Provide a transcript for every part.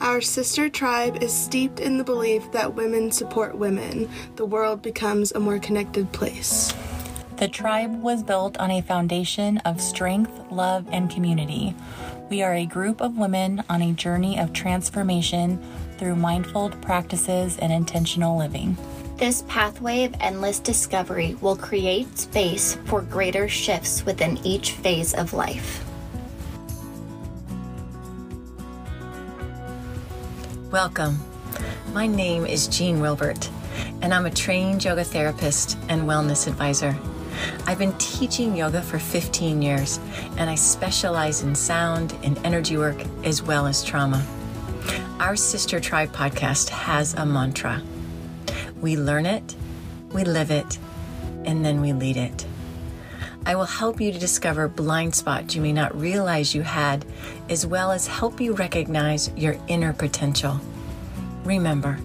Our sister tribe is steeped in the belief that women support women. The world becomes a more connected place. The tribe was built on a foundation of strength, love, and community. We are a group of women on a journey of transformation through mindful practices and intentional living. This pathway of endless discovery will create space for greater shifts within each phase of life. Welcome. My name is Jean Wilbert, and I'm a trained yoga therapist and wellness advisor. I've been teaching yoga for 15 years, and I specialize in sound and energy work as well as trauma. Our Sister Tribe podcast has a mantra we learn it, we live it, and then we lead it. I will help you to discover blind spots you may not realize you had, as well as help you recognize your inner potential. Remember,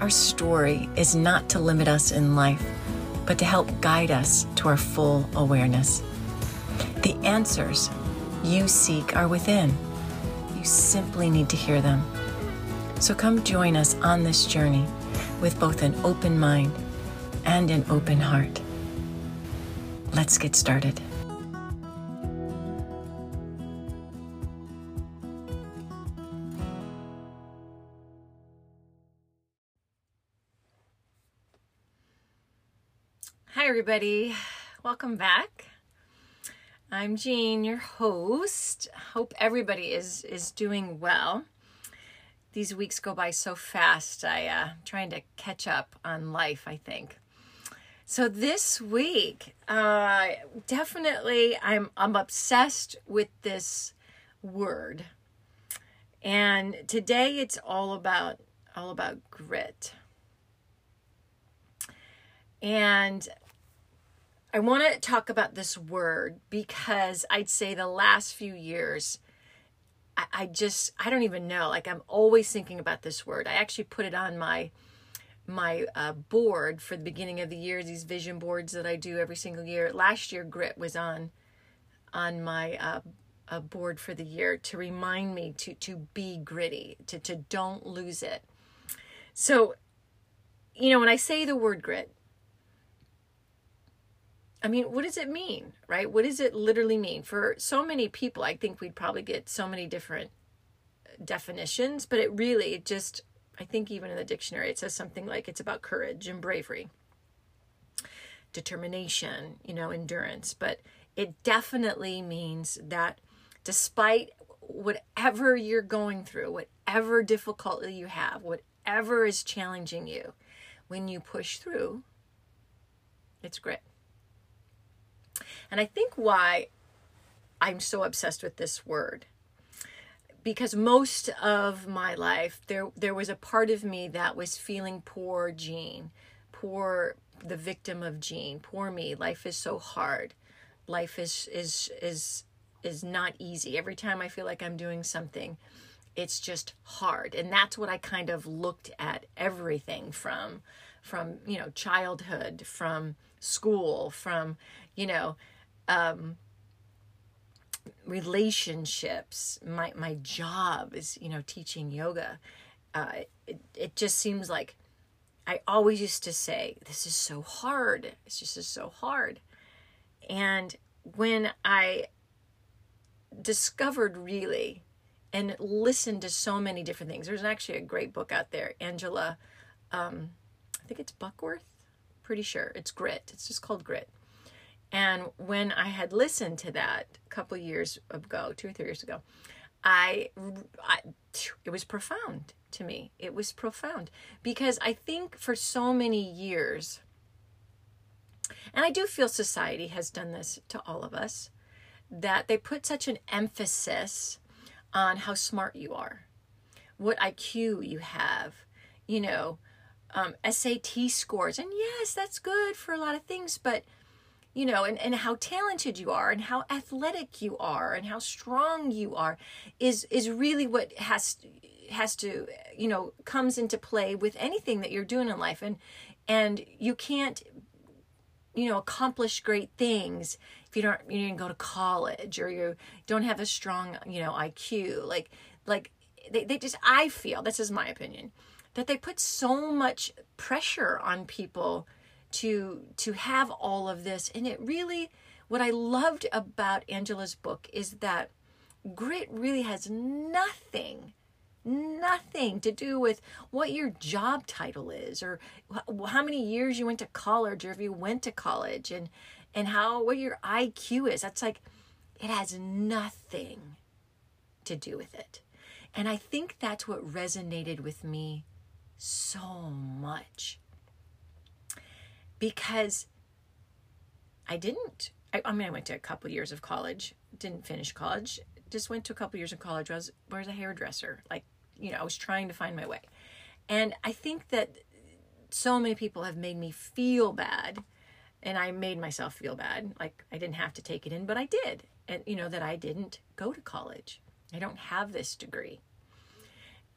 our story is not to limit us in life, but to help guide us to our full awareness. The answers you seek are within. You simply need to hear them. So come join us on this journey with both an open mind and an open heart. Let's get started. Hi, everybody. Welcome back. I'm Jean, your host. Hope everybody is is doing well. These weeks go by so fast. I uh trying to catch up on life, I think. So this week, uh, definitely, I'm I'm obsessed with this word, and today it's all about all about grit. And I want to talk about this word because I'd say the last few years, I, I just I don't even know. Like I'm always thinking about this word. I actually put it on my my uh, board for the beginning of the year these vision boards that i do every single year last year grit was on on my uh, uh, board for the year to remind me to to be gritty to to don't lose it so you know when i say the word grit I mean, what does it mean, right? What does it literally mean? For so many people, I think we'd probably get so many different definitions, but it really, it just, I think even in the dictionary, it says something like it's about courage and bravery, determination, you know, endurance. But it definitely means that despite whatever you're going through, whatever difficulty you have, whatever is challenging you, when you push through, it's grit. And I think why I'm so obsessed with this word because most of my life there there was a part of me that was feeling poor Jean, poor the victim of Jean, poor me. Life is so hard. Life is is is is not easy. Every time I feel like I'm doing something, it's just hard. And that's what I kind of looked at everything from from, you know, childhood, from school, from, you know, um relationships my my job is you know teaching yoga. Uh, it, it just seems like i always used to say this is so hard. It's just is so hard. And when i discovered really and listened to so many different things there's actually a great book out there angela um, i think it's Duckworth? Pretty sure. It's grit. It's just called grit and when I had listened to that a couple years ago, two or three years ago, I, I, it was profound to me. It was profound because I think for so many years, and I do feel society has done this to all of us, that they put such an emphasis on how smart you are, what IQ you have, you know, um, SAT scores. And yes, that's good for a lot of things, but you know, and, and how talented you are and how athletic you are and how strong you are is is really what has has to you know comes into play with anything that you're doing in life. And and you can't you know accomplish great things if you don't you didn't go to college or you don't have a strong you know IQ like like they, they just I feel this is my opinion that they put so much pressure on people to to have all of this. And it really what I loved about Angela's book is that grit really has nothing nothing to do with what your job title is or how many years you went to college or if you went to college and and how what your IQ is. That's like it has nothing to do with it. And I think that's what resonated with me so much because I didn't I, I mean I went to a couple years of college didn't finish college just went to a couple years of college I was, I was a hairdresser like you know, I was trying to find my way. And I think that so many people have made me feel bad. And I made myself feel bad. Like I didn't have to take it in, but I did. And, you know, that I didn't go to college. I don't have this degree.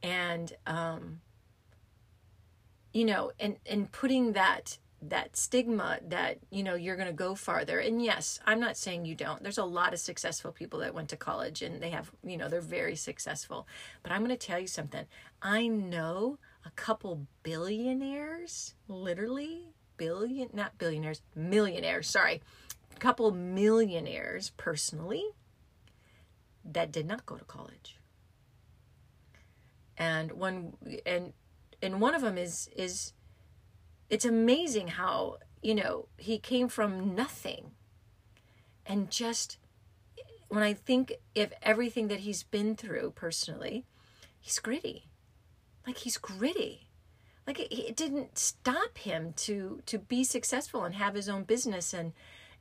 And, um, you know, and, and putting that that stigma that you know you're going to go farther. And yes i'm not saying you don't. There's a lot of successful people that went to college and they have you know they're very successful. But i'm going to tell you something. I know a couple billionaires literally billion not billionaires millionaires sorry a couple millionaires personally that did not go to college. And one and and one of them is is it's amazing how, you know, he came from nothing. And just when I think of everything that he's been through personally, he's gritty. Like he's gritty. Like it, it didn't stop him to to be successful and have his own business and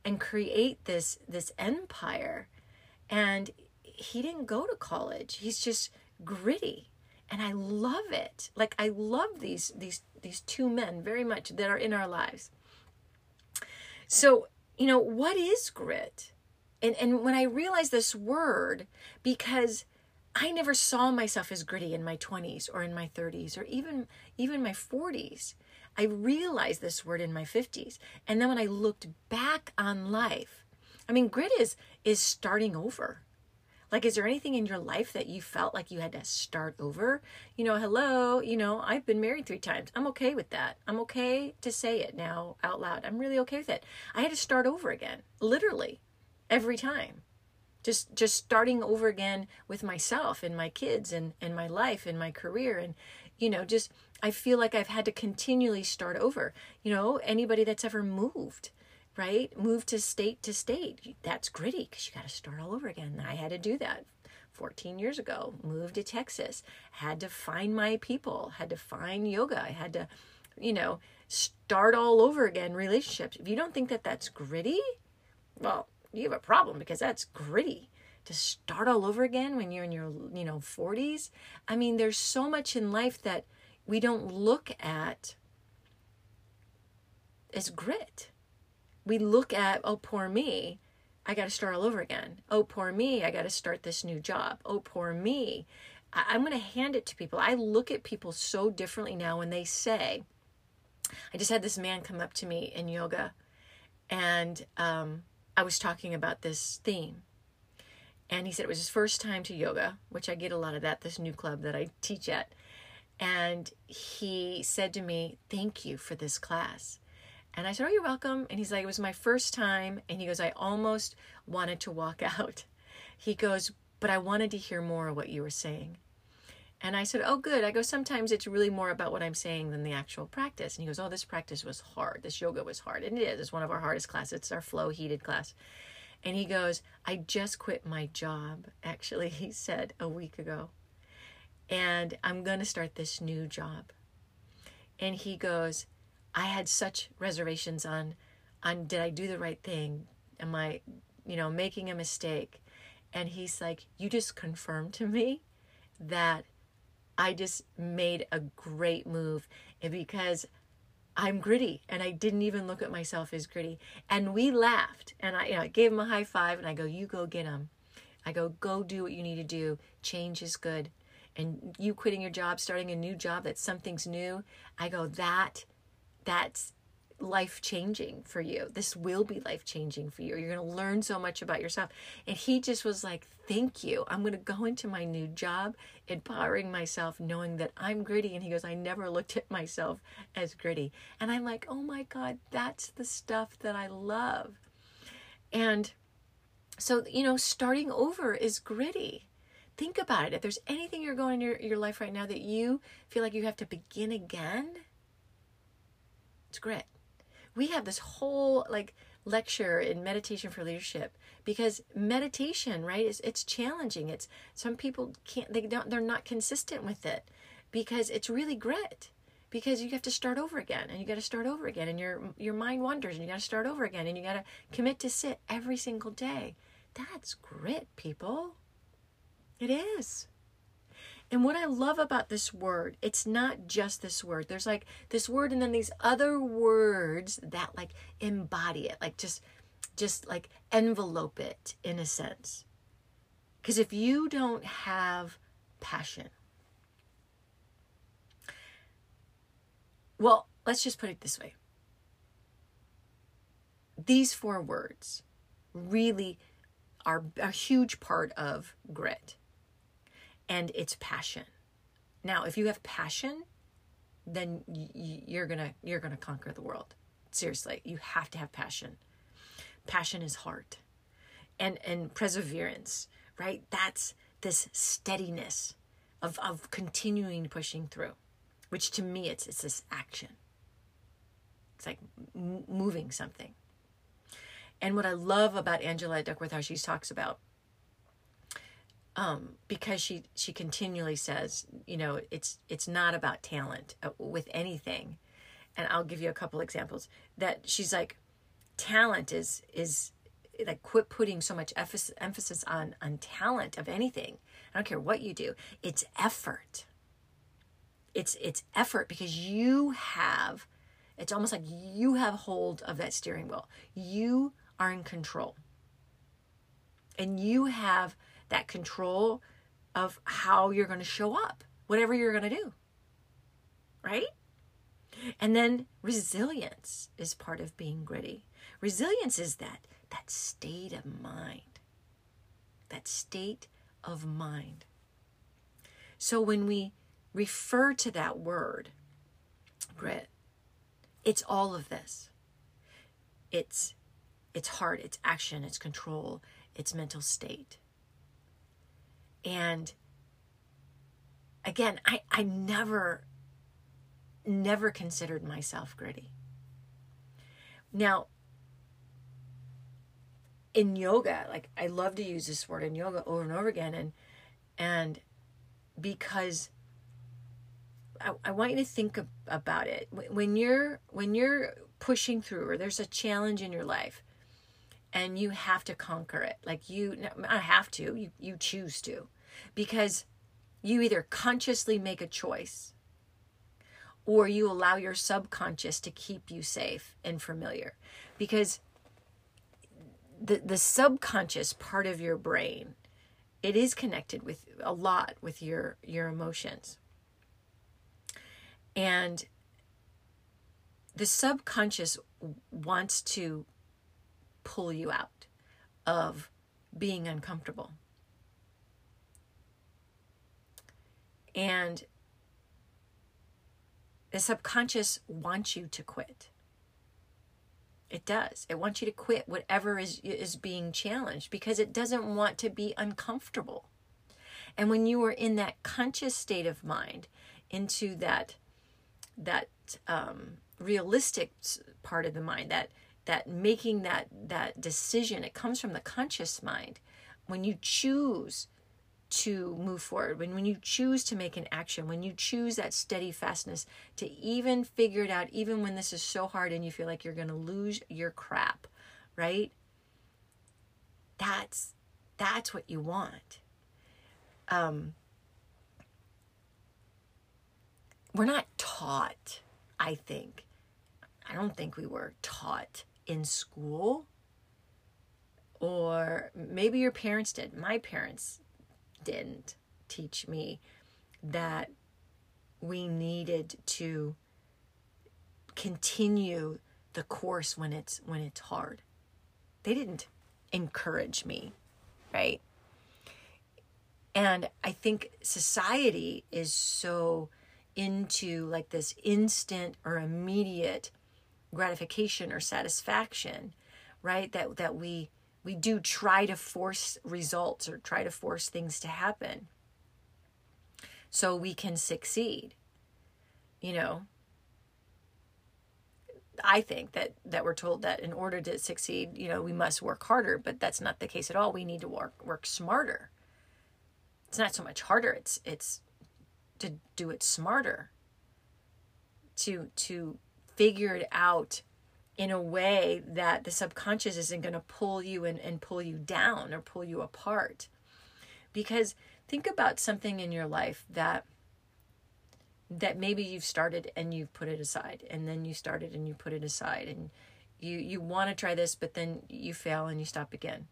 and create this this empire. And he didn't go to college. He's just gritty and I love it. Like I love these these these two men very much that are in our lives. So, you know, what is grit? And and when I realized this word because I never saw myself as gritty in my 20s or in my 30s or even even my 40s. I realized this word in my 50s. And then when I looked back on life, I mean grit is is starting over like, is there anything in your life that you felt like you had to start over? You know, hello, you know, I've been married three times. I'm okay with that. I'm okay to say it now out loud. I'm really okay with it. I had to start over again, literally, every time. Just just starting over again with myself and my kids and, and my life and my career and you know, just I feel like I've had to continually start over. You know, anybody that's ever moved right? Move to state to state. That's gritty because you got to start all over again. I had to do that 14 years ago. Moved to Texas. Had to find my people. Had to find yoga. I had to, you know, start all over again relationships. If you don't think that that's gritty, well, you have a problem because that's gritty to start all over again when you're in your you know 40s i mean there's so much in life that we don't look at as grit we look at, oh, poor me, I got to start all over again. Oh, poor me, I got to start this new job. Oh, poor me. I- am going to hand it to people. I look at people so differently now when they say, I just had this man come up to me in yoga, and um, I was talking about this theme. And he said it was his first time to yoga, which I get a lot of that, this new club that I teach at. And he said to me, Thank you for this class. And I said, Oh, you're welcome. And he's like, It was my first time. And he goes, I almost wanted to walk out. He goes, But I wanted to hear more of what you were saying. And I said, Oh, good. I go, Sometimes it's really more about what I'm saying than the actual practice. And he goes, Oh, this practice was hard. This yoga was hard. And it is. It's one of our hardest classes. It's our flow heated class. And he goes, I just quit my job, actually, he said a week ago. And I'm going to start this new job. And he goes, I had such reservations on on did I do the right thing? Am I, you know, making a mistake? And he's like, You just confirmed to me that I just made a great move and because I'm gritty and I didn't even look at myself as gritty. And we laughed and I, you know, I gave him a high five and I go, You go get him. I go, Go do what you need to do. Change is good. And you quitting your job, starting a new job that something's new, I go, That that's life changing for you. This will be life changing for you. You're going to learn so much about yourself. And he just was like, Thank you. I'm going to go into my new job, empowering myself, knowing that I'm gritty. And he goes, I never looked at myself as gritty. And I'm like, Oh my God, that's the stuff that I love. And so, you know, starting over is gritty. Think about it. If there's anything you're going in your, your life right now that you feel like you have to begin again, it's grit. We have this whole like lecture in meditation for leadership because meditation, right, is it's challenging. It's some people can't they don't they're not consistent with it because it's really grit. Because you have to start over again and you got to start over again and your your mind wanders and you got to start over again and you got to commit to sit every single day. That's grit, people. It is. And what I love about this word, it's not just this word. There's like this word and then these other words that like embody it, like just just like envelope it in a sense. Cuz if you don't have passion, well, let's just put it this way. These four words really are a huge part of grit and it's passion. Now, if you have passion, then you're going to you're going to conquer the world. Seriously, you have to have passion. Passion is heart. And and perseverance, right? That's this steadiness of of continuing pushing through, which to me it's it's this action. It's like m- moving something. And what I love about Angela Duckworth, how she talks about um, because she she continually says, you know, it's it's not about talent uh, with anything, and I'll give you a couple examples that she's like, talent is is like quit putting so much emphasis on on talent of anything. I don't care what you do. It's effort. It's it's effort because you have. It's almost like you have hold of that steering wheel. You are in control. And you have that control of how you're going to show up, whatever you're going to do. Right? And then resilience is part of being gritty. Resilience is that that state of mind. That state of mind. So when we refer to that word, grit, it's all of this. It's it's heart, it's action, it's control, it's mental state. And again, I, I never, never considered myself gritty. Now, in yoga, like I love to use this word in yoga over and over again, and and because I, I want you to think of, about it when you're when you're pushing through or there's a challenge in your life and you have to conquer it like you not have to you you choose to because you either consciously make a choice or you allow your subconscious to keep you safe and familiar. Because the the subconscious part of your brain it is connected with a lot with your your emotions. And the subconscious wants to pull you out of being uncomfortable And the subconscious wants you to quit. It does. It wants you to quit whatever is is being challenged because it doesn't want to be uncomfortable. And when you are in that conscious state of mind, into that that um, realistic part of the mind, that that making that that decision, it comes from the conscious mind. When you choose to move forward, when, when you choose to make an action, when you choose that steady fastness to even figure it out, even when this is so hard and you feel like you're going to lose your crap, right? That's that's what you want. Um, we're not taught, I think. I don't think we were taught in school or maybe your parents did. My parents didn't teach me that we needed to continue the course when it's when it's hard. They didn't encourage me, right? And I think society is so into like this instant or immediate gratification or satisfaction, right? That that we we do try to force results or try to force things to happen so we can succeed. You know, I think that that we're told that in order to succeed, you know, we must work harder, but that's not the case at all. We need to work work smarter. It's not so much harder, it's it's to do it smarter. To to figure it out in a way that the subconscious isn't going to pull you and, and pull you down or pull you apart. Because think about something in your life that that maybe you've started and you've put it aside and then you started and you put it aside and you you want to try this but then you fail and you stop again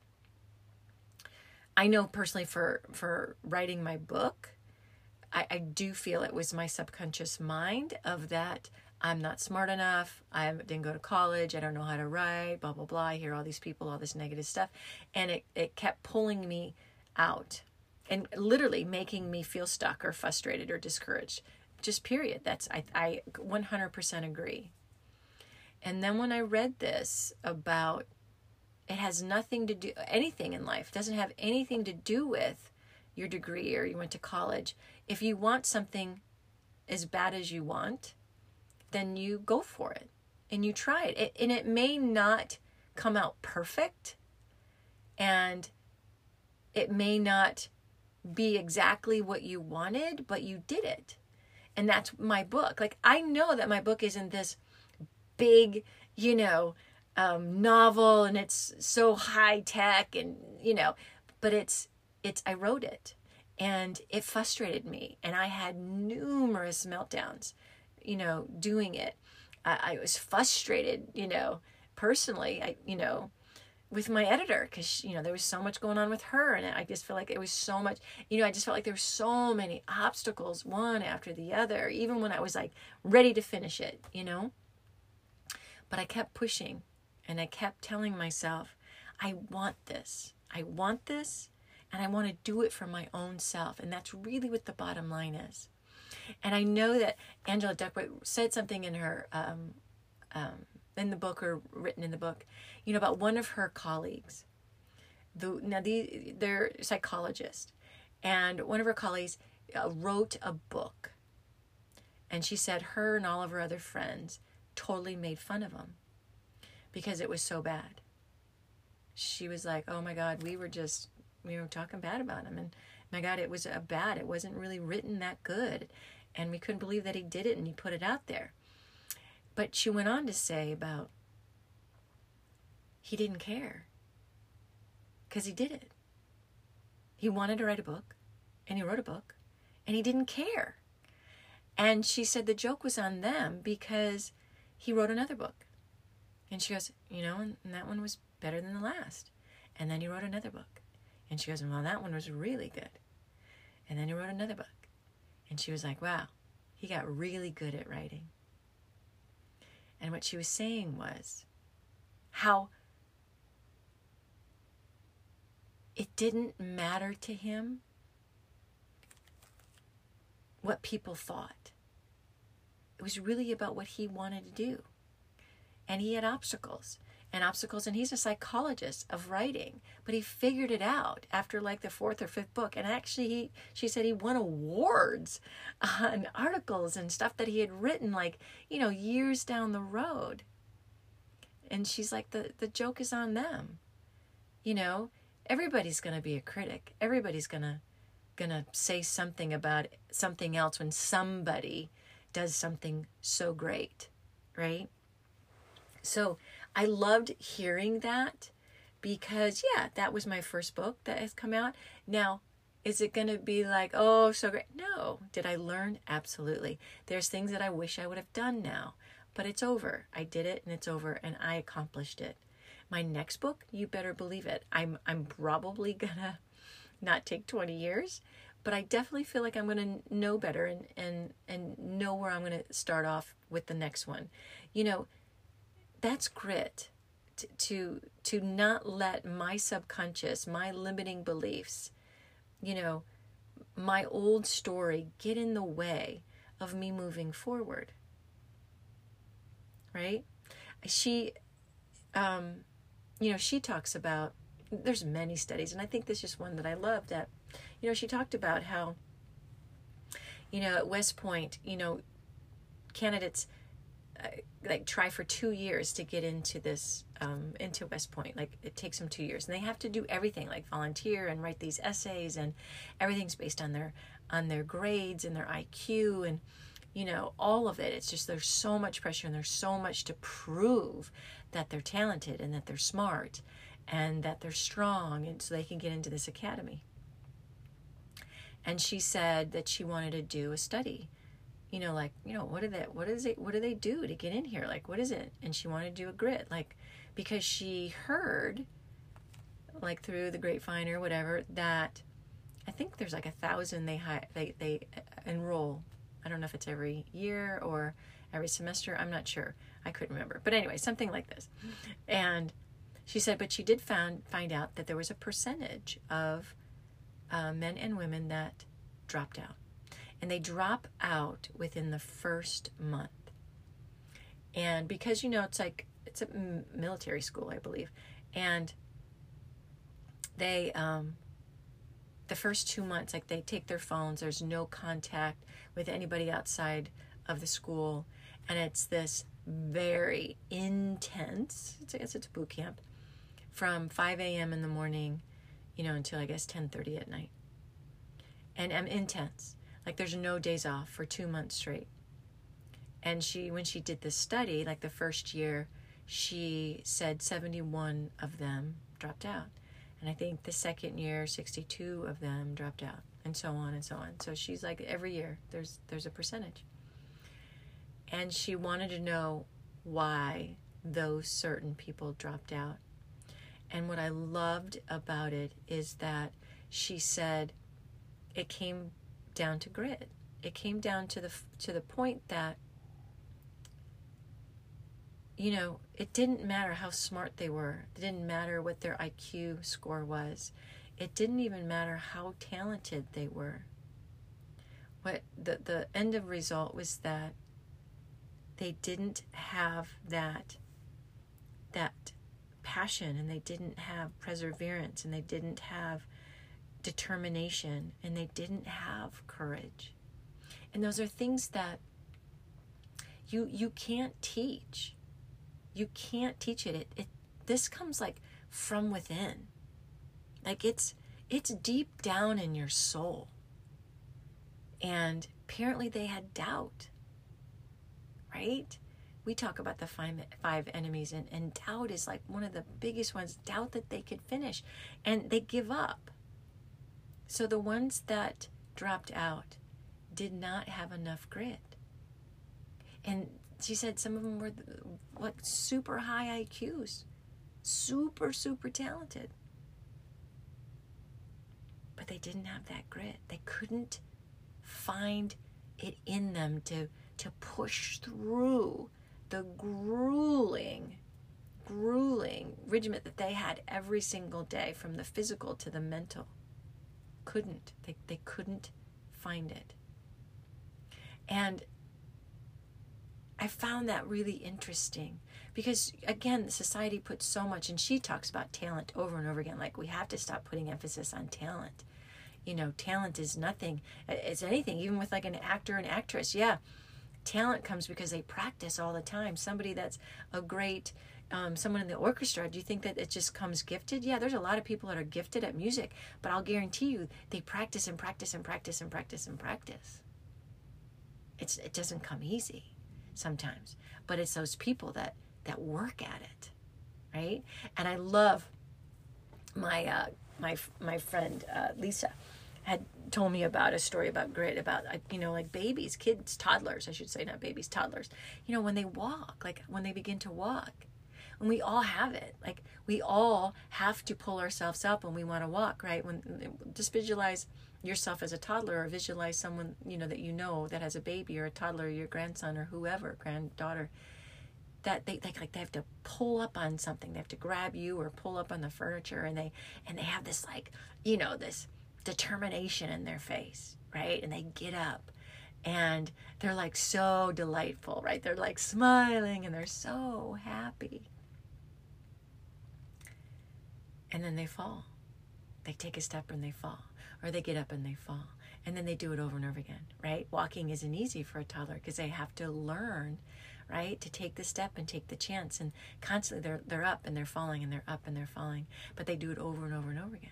i know personally for for writing my book i i do feel it was my subconscious mind of that i'm not smart enough. I didn't go to college. I don't know how to write blah blah blah. I hear all these people all this negative stuff. And it, it kept pulling me out and literally making me feel stuck or frustrated or discouraged. Just period. That's i, I 100% agree. And then when i read this about it has nothing to do anything in life doesn't have anything to do with your degree or you went to college. If you want something as bad as you want then you go for it and you try it, it and it may not come out perfect and it may not be exactly what you wanted but you did it. And that's my book. Like i know that my book isn't this big you know um, novel and it's so high tech and you know but it's it's i wrote it and it frustrated me and i had numerous meltdowns you know doing it. I, I was frustrated you know personally i you know with my editor because you know there was so much going on with her and i just feel like it was so much you know i just felt like there were so many obstacles one after the other even when i was like ready to finish it you know? But i kept pushing and i kept telling myself i want this. I want this and i want to do it for my own self and that's really what the bottom line is and i know that angela duckworth said something in her um, um, in the book or written in the book, you know, about one of her colleagues. The, now, the, they're psychologists, and one of her colleagues uh, wrote a book. And she said her and all of her other friends totally made fun of him because it was so bad. She was like, oh my God, we were just, we were talking bad about him. And my God, it was a bad. It wasn't really written that good. And we couldn't believe that he did it and he put it out there. But she went on to say about he didn't care because he did it. He wanted to write a book and he wrote a book and he didn't care. And she said the joke was on them because he wrote another book. And she goes, you know, and, that one was better than the last. And then he wrote another book. And she goes, well, that one was really good. And then he wrote another book. And she was like, wow, he got really good at writing. And what she was saying was how it didn't matter to him what people thought. It was really about what he wanted to do. And he had obstacles and obstacles and he's a psychologist of writing but he figured it out after like the fourth or fifth book and actually he she said he won awards on articles and stuff that he had written like you know years down the road. And she's like the the joke is on them. You know everybody's to be a critic. Everybody's going to say something about something else when somebody does something so great right? So I loved hearing that because, yeah, that was my first book that has come out. Now, is it going to be like, oh, so great? No. Did I learn? Absolutely. There's things that I wish I would have done now, but it's over. I did it and it's over and I accomplished it. My next book, you better believe it. I'm I'm probably going to not take 20 years, but I definitely feel like I'm going to know better and and and know where I'm going to start off with the next one. You know, that's grit. To, to to not let my subconscious my limiting beliefs you know my old story get in the way of me moving forward. Right? She um you know she talks about there's many studies and i think this is one that i love that you know she talked about how you know at west point you know candidates uh, like try for two years to get into this um, into west point. Like it takes them two years. And they have to do everything like volunteer and write these essays and everything's based on their on their grades and their iq and you know all of it. It's just there's so much pressure and there's so much to prove that they're talented and that they're smart and that they're strong and so they can get into this academy. And she said that she wanted to do a study you know like you know what do they what is it what do they do to get in here? Like what is it? And she wanted to do a grit like because she heard like through the grapevine or whatever that i think there's like a thousand they hi- they they enroll. I don't know if it's every year or every semester i'm not sure. I couldn't remember. But anyway something like this. And she said but she did found find out that there was a percentage of uh, men and women that dropped out and they drop out within the first month. And because you know it's like it's a military school, I believe, and they um, the first two months, like they take their phones. There's no contact with anybody outside of the school, and it's this very intense. It's, I guess it's a boot camp from 5 a.m. in the morning, you know, until I guess 10:30 at night, and I'm intense. Like there's no days off for two months straight. And she, when she did this study, like the first year, she said 71 of them dropped out. And I think the second year, 62 of them dropped out, and so on and so on. So she's like, every year there's there's a percentage. And she wanted to know why those certain people dropped out. And what I loved about it is that she said it came down to grit. It came down to the to the point that you know, it didn't matter how smart they were. It didn't matter what their IQ score was. It didn't even matter how talented they were. What the the end of result was that they didn't have that that passion and they didn't have perseverance and they didn't have determination and they didn't have courage. And those are things that you you can't teach. You can't teach it. It, it this comes like from within. Like it's it's deep down in your soul. And apparently they had doubt. Right? We talk about the five, five enemies, and, and doubt is like one of the biggest ones doubt that they could finish. And they give up so the ones that dropped out did not have enough grit. And she said some of them were like super high IQs, super, super talented. But they didn't have that grit. They couldn't find it in them to, to push through the grueling, grueling regiment that they had every single day from the physical to the mental couldn't. They, they couldn't find it. And I found that really interesting because, again, society puts so much, and she talks about talent over and over again. Like, we have to stop putting emphasis on talent. You know, talent is nothing, it's anything, even with like an actor and actress. Yeah, talent comes because they practice all the time. Somebody that's a great um, someone in the orchestra, do you think that it just comes gifted? Yeah, there's a lot of people that are gifted at music, but I'll guarantee you they practice and practice and practice and practice and practice. It's it doesn't come easy sometimes, but it's those people that that work at it, right? And I love my uh, my my friend uh, Lisa had told me about a story about grit about you know like babies kids toddlers i should say not babies toddlers you know when they walk like when they begin to walk and we all have it. Like we all have to pull ourselves up when we want to walk right? When just visualize yourself as a toddler or visualize someone you know that you know that has a baby or a toddler or your grandson or whoever granddaughter that they, they like they have to pull up on something. They have to grab you or pull up on the furniture and they and they have this like you know this determination in their face right? And they get up and they're like so delightful right? They're like smiling and they're so happy and then they fall. They take a step and they fall. Or they get up and they fall. And then they do it over and over again right? Walking isn't easy for a toddler because they have to learn right to take the step and take the chance. And constantly they're they're up and they're falling and they're up and they're falling. But they do it over and over and over again.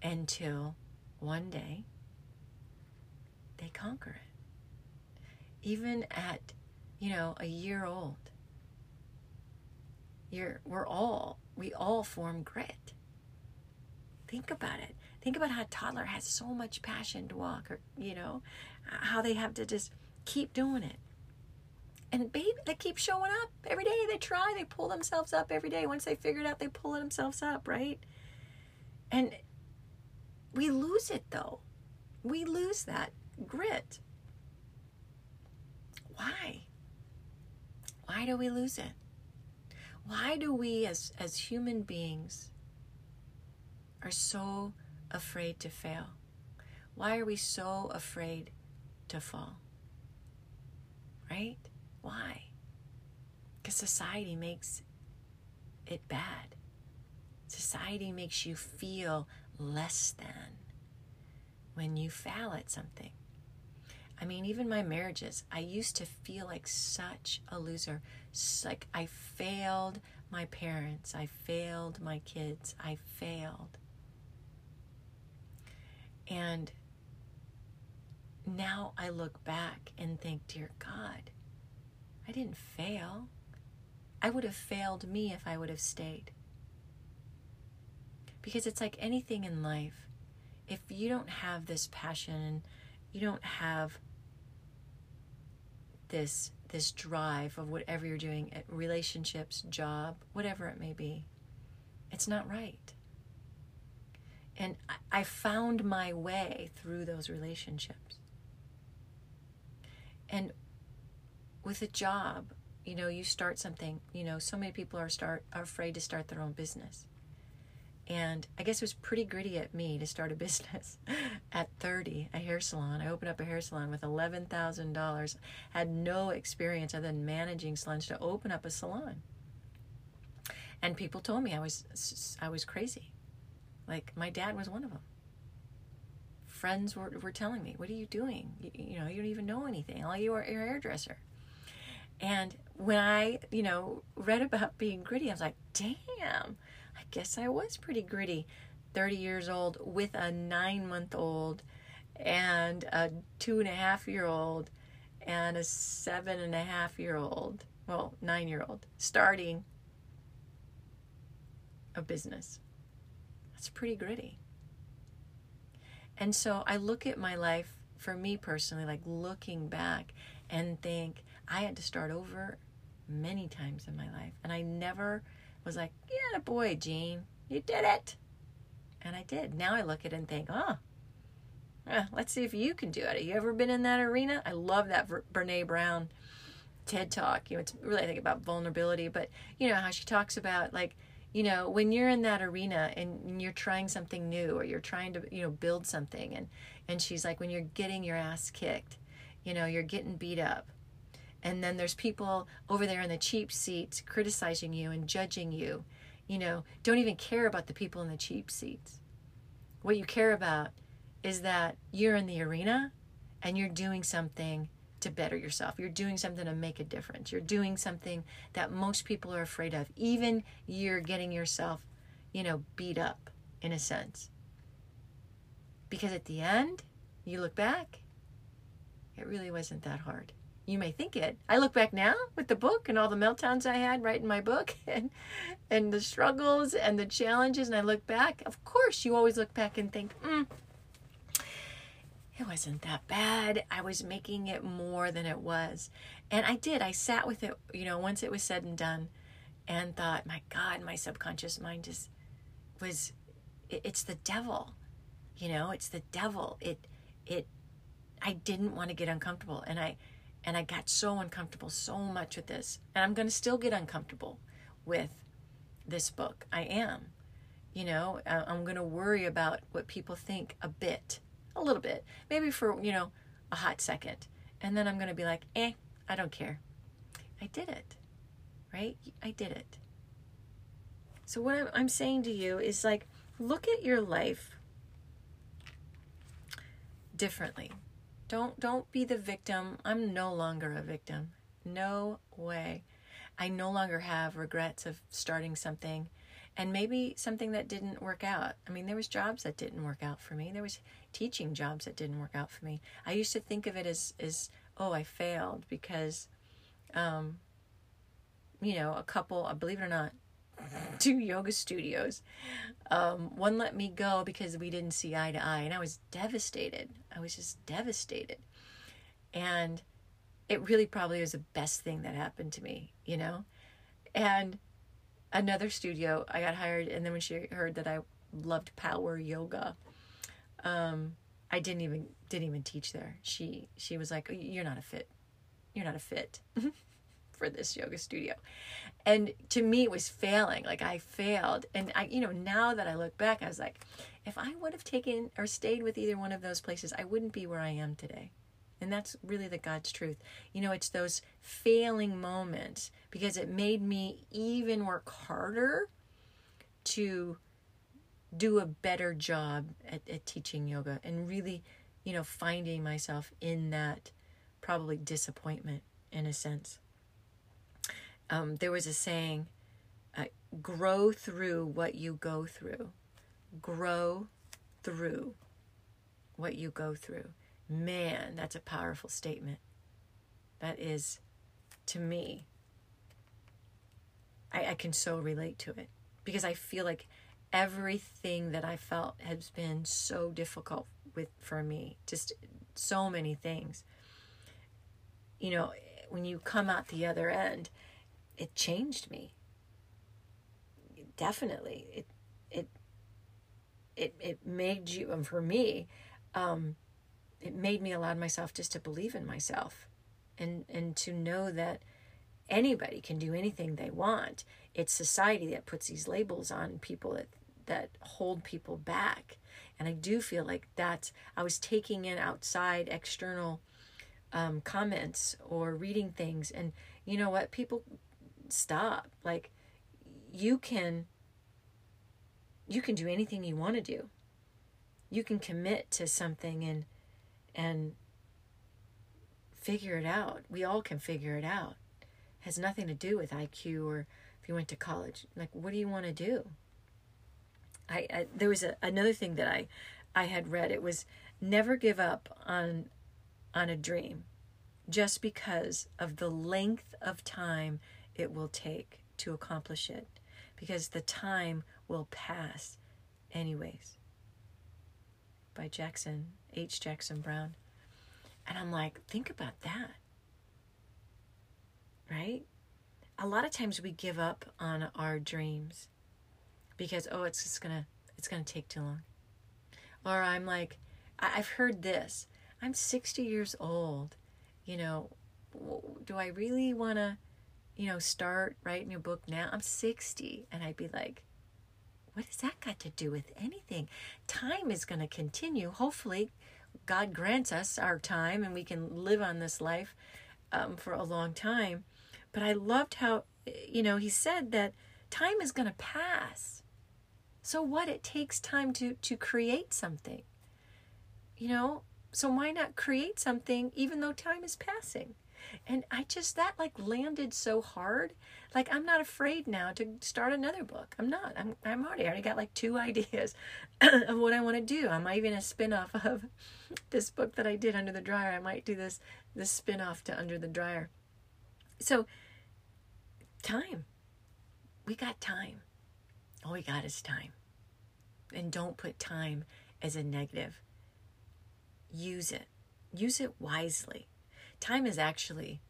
Until one day they conquer it. Even at you know a year old you're we're all we all form grit think about it think about how a toddler has so much passion to walk or you know how they have to just keep doing it. And baby, they keep showing up every day. They try, they pull themselves up every day. Once they figure it out, they pull themselves up, right? And we lose it though. We lose that grit. Why? Why do we lose it? Why do we as as human beings are so afraid to fail? Why are we so afraid to fall? right? Why? Because society makes it bad. Society makes you feel less than when you fail at something. I mean, even my marriages, I used to feel like such a loser. Like I failed my parents, I failed my kids, I failed. And now I look back and think, dear God, I didn't fail. I would have failed me if I would have stayed. Because it's like anything in life. If you don't have this passion, you don't have this this drive of whatever you're doing, relationships, job, whatever it may be, it's not right. And I found my way through those relationships. And with a job, you know, you start something, you know, so many people are start are afraid to start their own business. And I guess it was pretty gritty at me to start a business at 30, a hair salon. I opened up a hair salon with $11,000, had no experience other than managing salons to open up a salon. And people told me I was I was crazy. Like my dad was one of them friends were, were telling me, What are you doing? You, you know, you don't even know anything. All you are a hairdresser. And when I, you know, read about being gritty, I was like, damn, guess I was pretty gritty. 30 years old with a nine month old and a two and a half year old and a seven and a half year old, well, nine year old, starting a business. That's pretty gritty. And so I look at my life for me personally, like looking back and think I had to start over many times in my life. And I never was like, yeah, boy, Jean, you did it. And I did. Now I look at it and think, oh, let's see if you can do it. Have you ever been in that arena? I love that Brene Brown TED talk. You know, it's really I think about vulnerability, but you know how she talks about like you know when you're in that arena and you're trying something new or you're trying to you know build something and and she's like when you're getting your ass kicked you know you're getting beat up and then there's people over there in the cheap seats criticizing you and judging you you know don't even care about the people in the cheap seats what you care about is that you're in the arena and you're doing something to better yourself. You're doing something to make a difference. You're doing something that most people are afraid of. Even you're getting yourself, you know, beat up in a sense. Because at the end, you look back, it really wasn't that hard. You may think it. I look back now with the book and all the meltdowns I had writing my book and and the struggles and the challenges and I look back. Of course, you always look back and think, mm, it wasn't that bad. I was making it more than it was. And I did. I sat with it, you know, once it was said and done and thought, my God, my subconscious mind just was, it, it's the devil. You know, it's the devil. It, it, I didn't want to get uncomfortable. And I, And I got so uncomfortable so much with this. And I'm going to still get uncomfortable with this book. I am. You know, I'm going to worry about what people think a bit, a little bit, maybe for, you know, a hot second. And then I'm going to be like, eh, I don't care. I did it, right? I did it. So, what I'm, saying to you is like, look at your life differently. Don't don't be the victim. I'm no longer a victim. No way. I no longer have regrets of starting something and maybe something that didn't work out. I mean, there was jobs that didn't work out for me. There was teaching jobs that didn't work out for me. I used to think of it as as oh, I failed because um you know, a couple, uh, believe it or not, two yoga studios. Um, one let me go because we didn't see eye to eye, and I was devastated. I was just devastated. And it really probably was the best thing that happened to me, you know? And another studio, I got hired, and then when she heard that I loved power yoga, um, I didn't even didn't even teach there. She she was like, "You're not a fit. You're not a fit for this yoga studio." And to me, it was failing. Like I failed, and I, you know, now that I look back, I was like, if I would have taken or stayed with either one of those places, I wouldn't be where I am today. And that's really the God's truth. You know, it's those failing moments because it made me even work harder to do a better job at, at teaching yoga and really, you know, finding myself in that probably disappointment in a sense. Um, there was a saying, uh, grow through what you go through. Grow through what you go through. Man, that's a powerful statement. That is, to me, I, I can so relate to it because I feel like everything that I felt has been so difficult with for me. Just so many things. You know, when you come out the other end, it changed me. Definitely, it it it it made you, and for me, um, it made me allow myself just to believe in myself, and and to know that anybody can do anything they want. It's society that puts these labels on people that that hold people back, and I do feel like that I was taking in outside external um, comments or reading things, and you know what people stop. Like you can you can do anything you want to do. You can commit to something and and figure it out. We all can figure it out. It has nothing to do with IQ or if you went to college. Like what do you want to do? I, I there was a, another thing that I I had read. It was never give up on on a dream just because of the length of time it will take to accomplish it because the time will pass anyways. By Jackson, H. Jackson Brown. And I'm like, think about that. Right? A lot of times we give up on our dreams because oh it's just gonna it's gonna take too long. Or I'm like, I've heard this. I'm 60 years old. You know, do I really want to you know, start writing your book now. I'm 60. And I'd be like, what has that got to do with anything? Time is going to continue. Hopefully, God grants us our time and we can live on this life um, for a long time. But I loved how, you know, he said that time is going to pass. So what? It takes time to, to create something. You know, so why not create something even though time is passing? And I just, that like landed so hard. Like, I'm not afraid now to start another book. I'm not. I'm, I'm already, I already got like two ideas of what I want to do. I might even a spin off of this book that I did Under the Dryer. I might do this, this spin off to Under the Dryer. So, time. We got time. All we got is time. And don't put time as a negative. Use it. Use it wisely time is actually,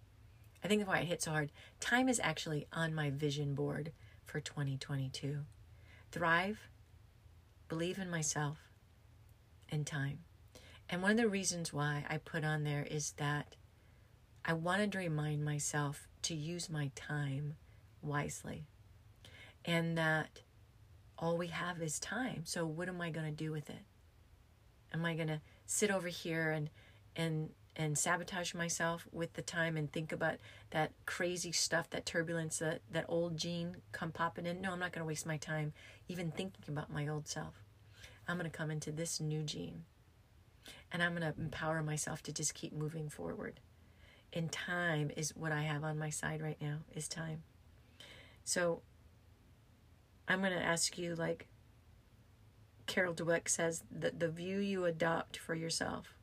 I think why it hit so hard, time is actually on my vision board for 2022. Thrive, believe in myself, and time. And one of the reasons why I put on there is that I wanted to remind myself to use my time wisely and that all we have is time. So what am I going to do with it? Am I going to sit over here and and and sabotage myself with the time and think about that crazy stuff, that turbulence, that that old Jean come popping in? No, I'm not going to waste my time even thinking about my old self. I'm going to come into this new Jean. And I'm going to empower myself to just keep moving forward. And time is what I have on my side right now is time. So I'm going to ask you, like Carol Dweck says, that the view you adopt for yourself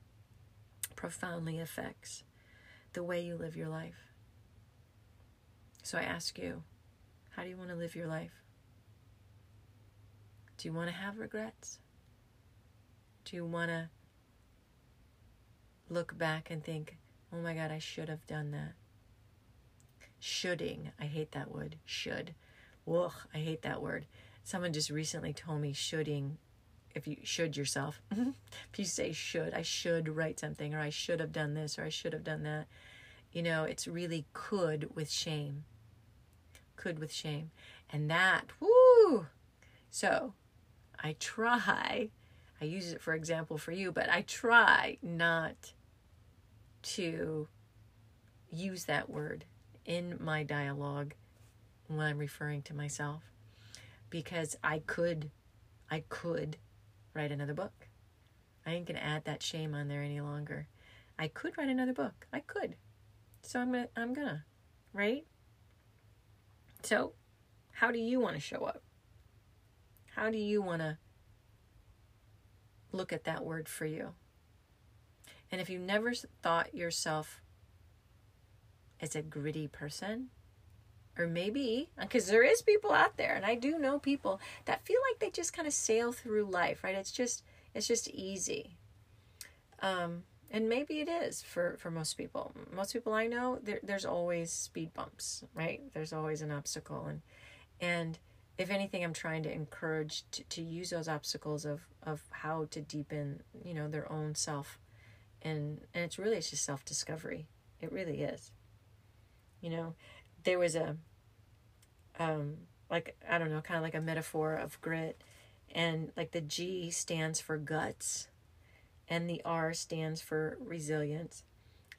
profoundly affects the way you live your life. So I ask you, how do you want to live your life? Do you want to have regrets? Do you want to look back and think, oh my God, I should have done that? Shoulding, I hate that word, should. Ugh, I hate that word. Someone just recently told me shoulding, if you should yourself, mm-hmm. if you say should, I should write something, or I should have done this, or I should have done that. You know, it's really could with shame. Could with shame. And that, whoo! So I try, I use it for example for you, but I try not to use that word in my dialogue when I'm referring to myself because I could I could write another book. I ain't going to add that shame on there any longer. I could write another book. I could. So I'm gonna, I'm gonna, right? So, how do you want to show up? How do you want to look at that word for you? And if you never thought yourself as a gritty person, or maybe because there is people out there and i do know people that feel like they just kind of sail through life right? It's just it's just easy. Um and maybe it is for for most people. Most people i know there, there's always speed bumps right? There's always an obstacle and and if anything i'm trying to encourage to, to use those obstacles of of how to deepen you know their own self. And and it's really it's just self-discovery. It really is. You know there was a um like i don't know kind of like a metaphor of grit. And like the g stands for guts and the r stands for resilience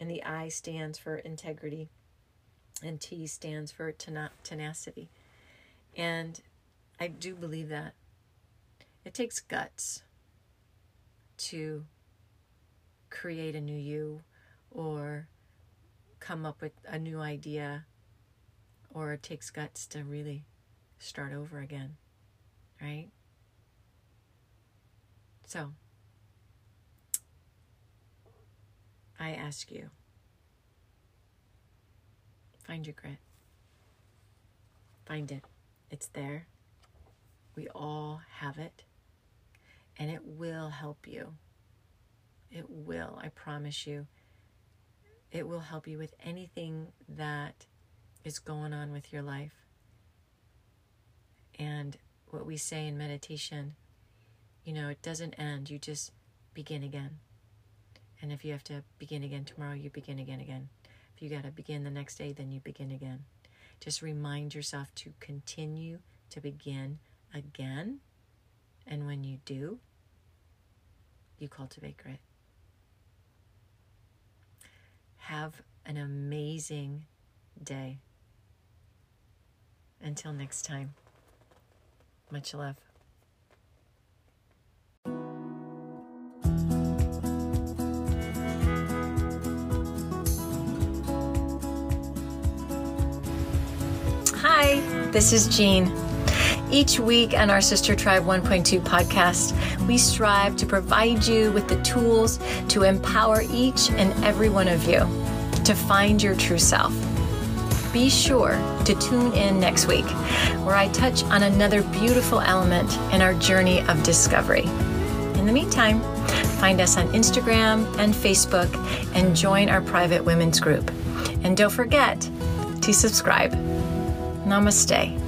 and the i stands for integrity and t stands for tenacity. And i do believe that. It takes guts to create a new you or come up with a new idea or it takes guts to really start over again, right? So, I ask you find your grit. Find it. It's there. We all have it. And it will help you. It will, I promise you. It will help you with anything that is going on with your life. And what we say in meditation, you know, it doesn't end, you just begin again. And if you have to begin again tomorrow, you begin again again. If you got to begin the next day, then you begin again. Just remind yourself to continue to begin again. And when you do, you cultivate grit. Have an amazing day. Until next time, much love. Hi, this is Jean. Each week on our Sister Tribe 1.2 podcast, we strive to provide you with the tools to empower each and every one of you to find your true self be sure to tune in next week, where I touch on another beautiful element in our journey of discovery. In the meantime, find us on Instagram and Facebook and join our private women's group. And don't forget to subscribe. Namaste.